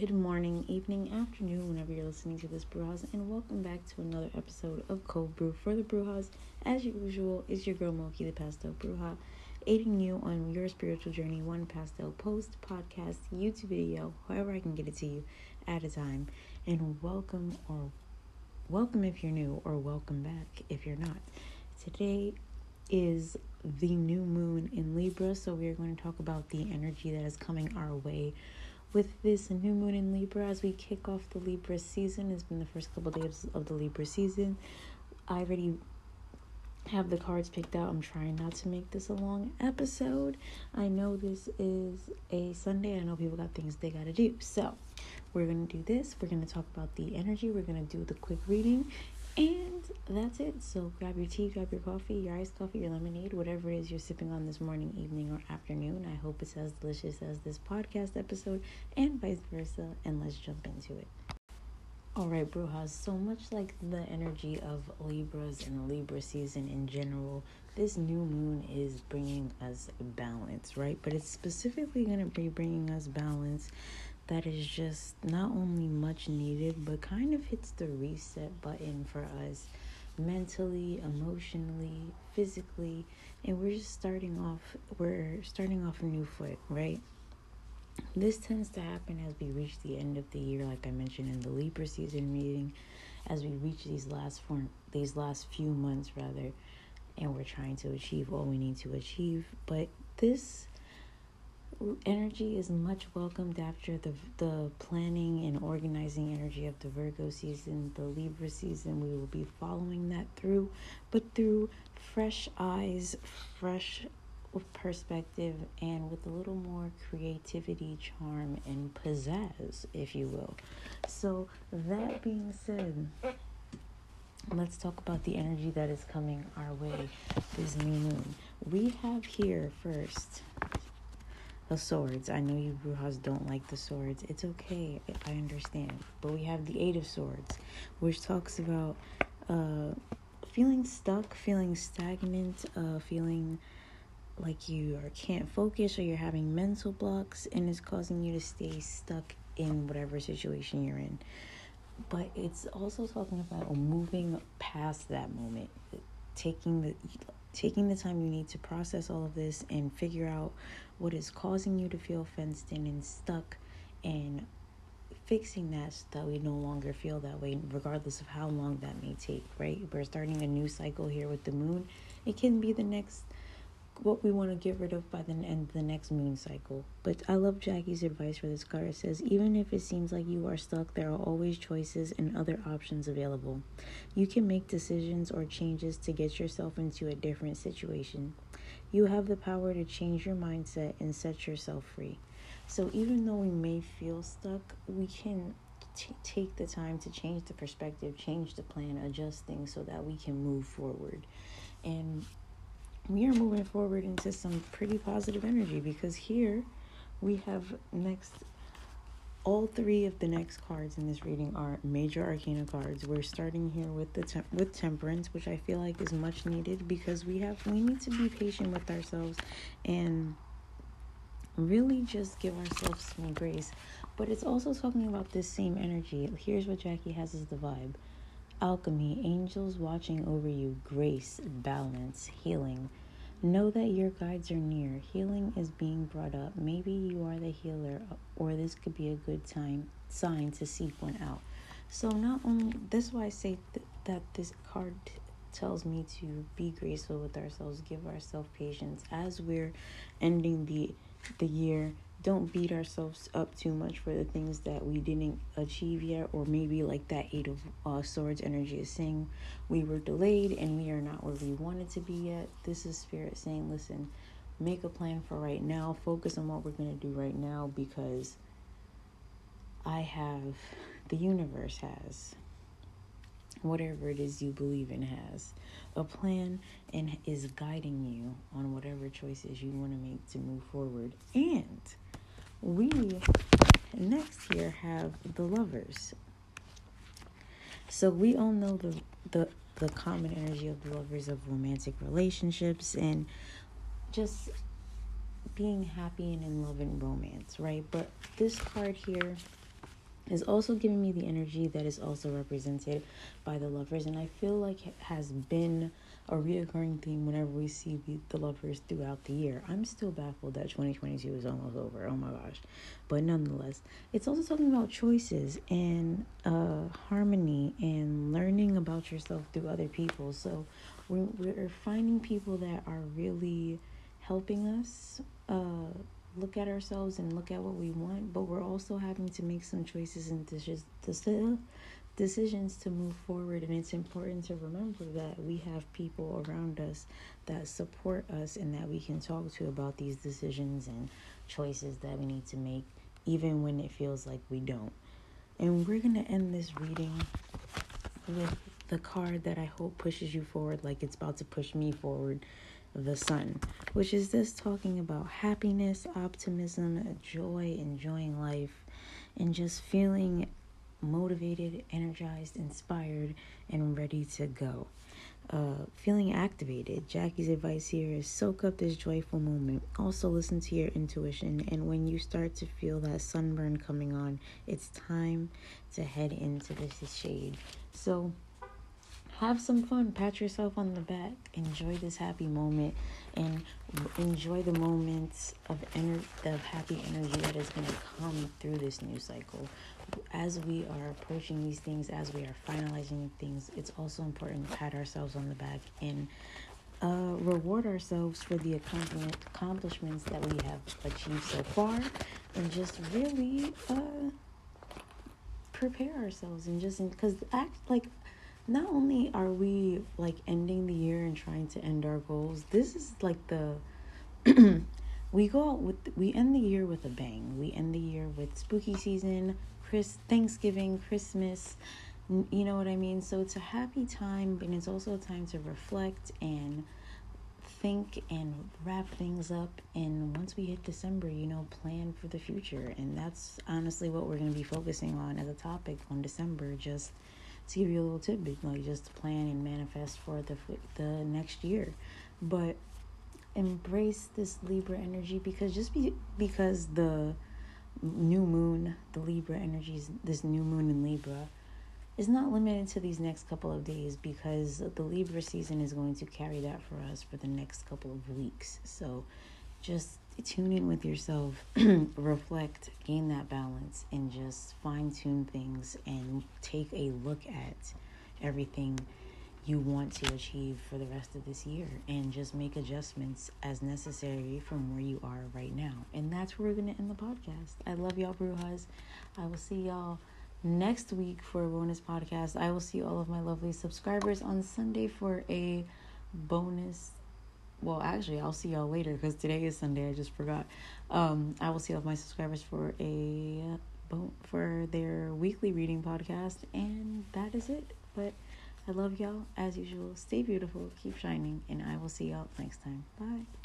Good morning, evening, afternoon, whenever you're listening to this Brujas, and welcome back to another episode of Cold Brew for the Brujas. As usual, it's your girl Moki, the Pastel Bruja, aiding you on your spiritual journey, one pastel post, podcast, YouTube video, however I can get it to you at a time. And welcome, or welcome if you're new, or welcome back if you're not. Today is the new moon in Libra, so we are going to talk about the energy that is coming our way with this new moon in Libra as we kick off the Libra season. It's been the first couple days of the Libra season. I already have the cards picked out. I'm trying not to make this a long episode. I know this is a Sunday. I know people got things they got to do. So, we're going to do this. We're going to talk about the energy. We're going to do the quick reading. And that's it. So grab your tea, grab your coffee, your iced coffee, your lemonade, whatever it is you're sipping on this morning, evening, or afternoon. I hope it's as delicious as this podcast episode and vice versa. And let's jump into it. All right, Brujas. So much like the energy of Libras and Libra season in general, this new moon is bringing us balance, right? But it's specifically going to be bringing us balance that is just not only much needed but kind of hits the reset button for us mentally, emotionally, physically, and we're just starting off we're starting off a new foot, right? This tends to happen as we reach the end of the year like I mentioned in the Libra season reading as we reach these last four these last few months rather and we're trying to achieve all we need to achieve, but this energy is much welcomed after the the planning and organizing energy of the Virgo season, the Libra season. We will be following that through, but through fresh eyes, fresh perspective, and with a little more creativity, charm, and pizzazz, if you will. So that being said. Let's talk about the energy that is coming our way this new moon. We have here first the swords. I know you Brujas don't like the swords. It's okay. I understand. But we have the Eight of Swords, which talks about uh, feeling stuck, feeling stagnant, uh, feeling like you are, can't focus or you're having mental blocks and it's causing you to stay stuck in whatever situation you're in. But it's also talking about moving past that moment, taking the taking the time you need to process all of this and figure out what is causing you to feel fenced in and stuck and fixing that so that we no longer feel that way regardless of how long that may take right? We're starting a new cycle here with the moon. It can be the next what we want to get rid of by the end of the next moon cycle. But I love Jackie's advice for this card. It says, even if it seems like you are stuck, there are always choices and other options available. You can make decisions or changes to get yourself into a different situation. You have the power to change your mindset and set yourself free. So even though we may feel stuck, we can t- take the time to change the perspective, change the plan, adjust things so that we can move forward. And we are moving forward into some pretty positive energy because here we have next all three of the next cards in this reading are major arcana cards. We're starting here with the with temperance, which I feel like is much needed because we have we need to be patient with ourselves and really just give ourselves some grace. But it's also talking about this same energy. Here's what Jackie has as the vibe. Alchemy, angels watching over you, grace, balance, healing, Know that your guides are near. Healing is being brought up. Maybe you are the healer, or this could be a good time sign to seek one out. So not only that's why I say th- that this card t- tells me to be graceful with ourselves, give ourselves patience as we're ending the the year don't beat ourselves up too much for the things that we didn't achieve yet or maybe like that eight of uh, swords energy is saying we were delayed and we are not where we wanted to be yet. This is spirit saying listen make a plan for right now. Focus on what we're going to do right now because i have the universe has whatever it is you believe in has. A plan and is guiding you on whatever choices you want to make to move forward. And we next here have the lovers. So we all know the the the common energy of the lovers of romantic relationships and just being happy and in love and romance, right? But this card here is also giving me the energy that is also represented by the lovers and i feel like it has been a reoccurring theme whenever we see the lovers throughout the year. I'm still baffled that 2022 is almost over. Oh my gosh. But nonetheless it's also talking about choices and uh, harmony and learning about yourself through other people. So we're, we're finding people that are really helping us uh, look at ourselves and look at what we want, but we're also having to make some choices and decisions to move forward. And it's important to remember that we have people around us that support us and that we can talk to about these decisions and choices that we need to make, even when it feels like we don't. And we're going to end this reading with the card that I hope pushes you forward, like it's about to push me forward the sun, which is this talking about happiness, optimism, joy, enjoying life, and just feeling motivated, energized, inspired, and ready to go. Uh, feeling activated. Jackie's advice here is soak up this joyful moment. Also, listen to your intuition. And when you start to feel that sunburn coming on, it's time to head into this shade. So, have some fun, pat yourself on the back, enjoy this happy moment, and enjoy the moments of ener- of happy energy that is going to come through this new cycle. As we are approaching these things, as we are finalizing things, it's also important to pat ourselves on the back and uh, reward ourselves for the accomplishments that we have achieved so far, and just really uh, prepare ourselves and just because act like not only are we like ending the year and trying to end our goals, this is like the we go out with we end the year with a bang. We end the year with spooky season, Chris Thanksgiving, Christmas, you know what I mean? So it's a happy time and it's also a time to reflect and think and wrap things up and once we hit December, you know, plan for the future. And that's honestly what we're going to be focusing on as a topic on December just to give you a little tidbit, like just plan and manifest for the the next year. But embrace this Libra energy because just be because the new moon, the Libra energies, this new moon in Libra is not limited to these next couple of days because the Libra season is going to carry that for us for the next couple of weeks. So just tune in with yourself, reflect, gain that balance, and just fine tune things and take a look at everything you want to achieve for the rest of this year and just make adjustments as necessary from where you are right now. And that's where we're going to end the podcast. I love y'all, Brujas. I will see y'all next week for a bonus podcast. I will see all of my lovely subscribers on Sunday for a bonus well actually i'll see y'all later because today is sunday i just forgot. Um i will see all my subscribers for a for their weekly reading podcast and that is it. But i love y'all. As usual stay beautiful keep shining and i will see y'all next time. Bye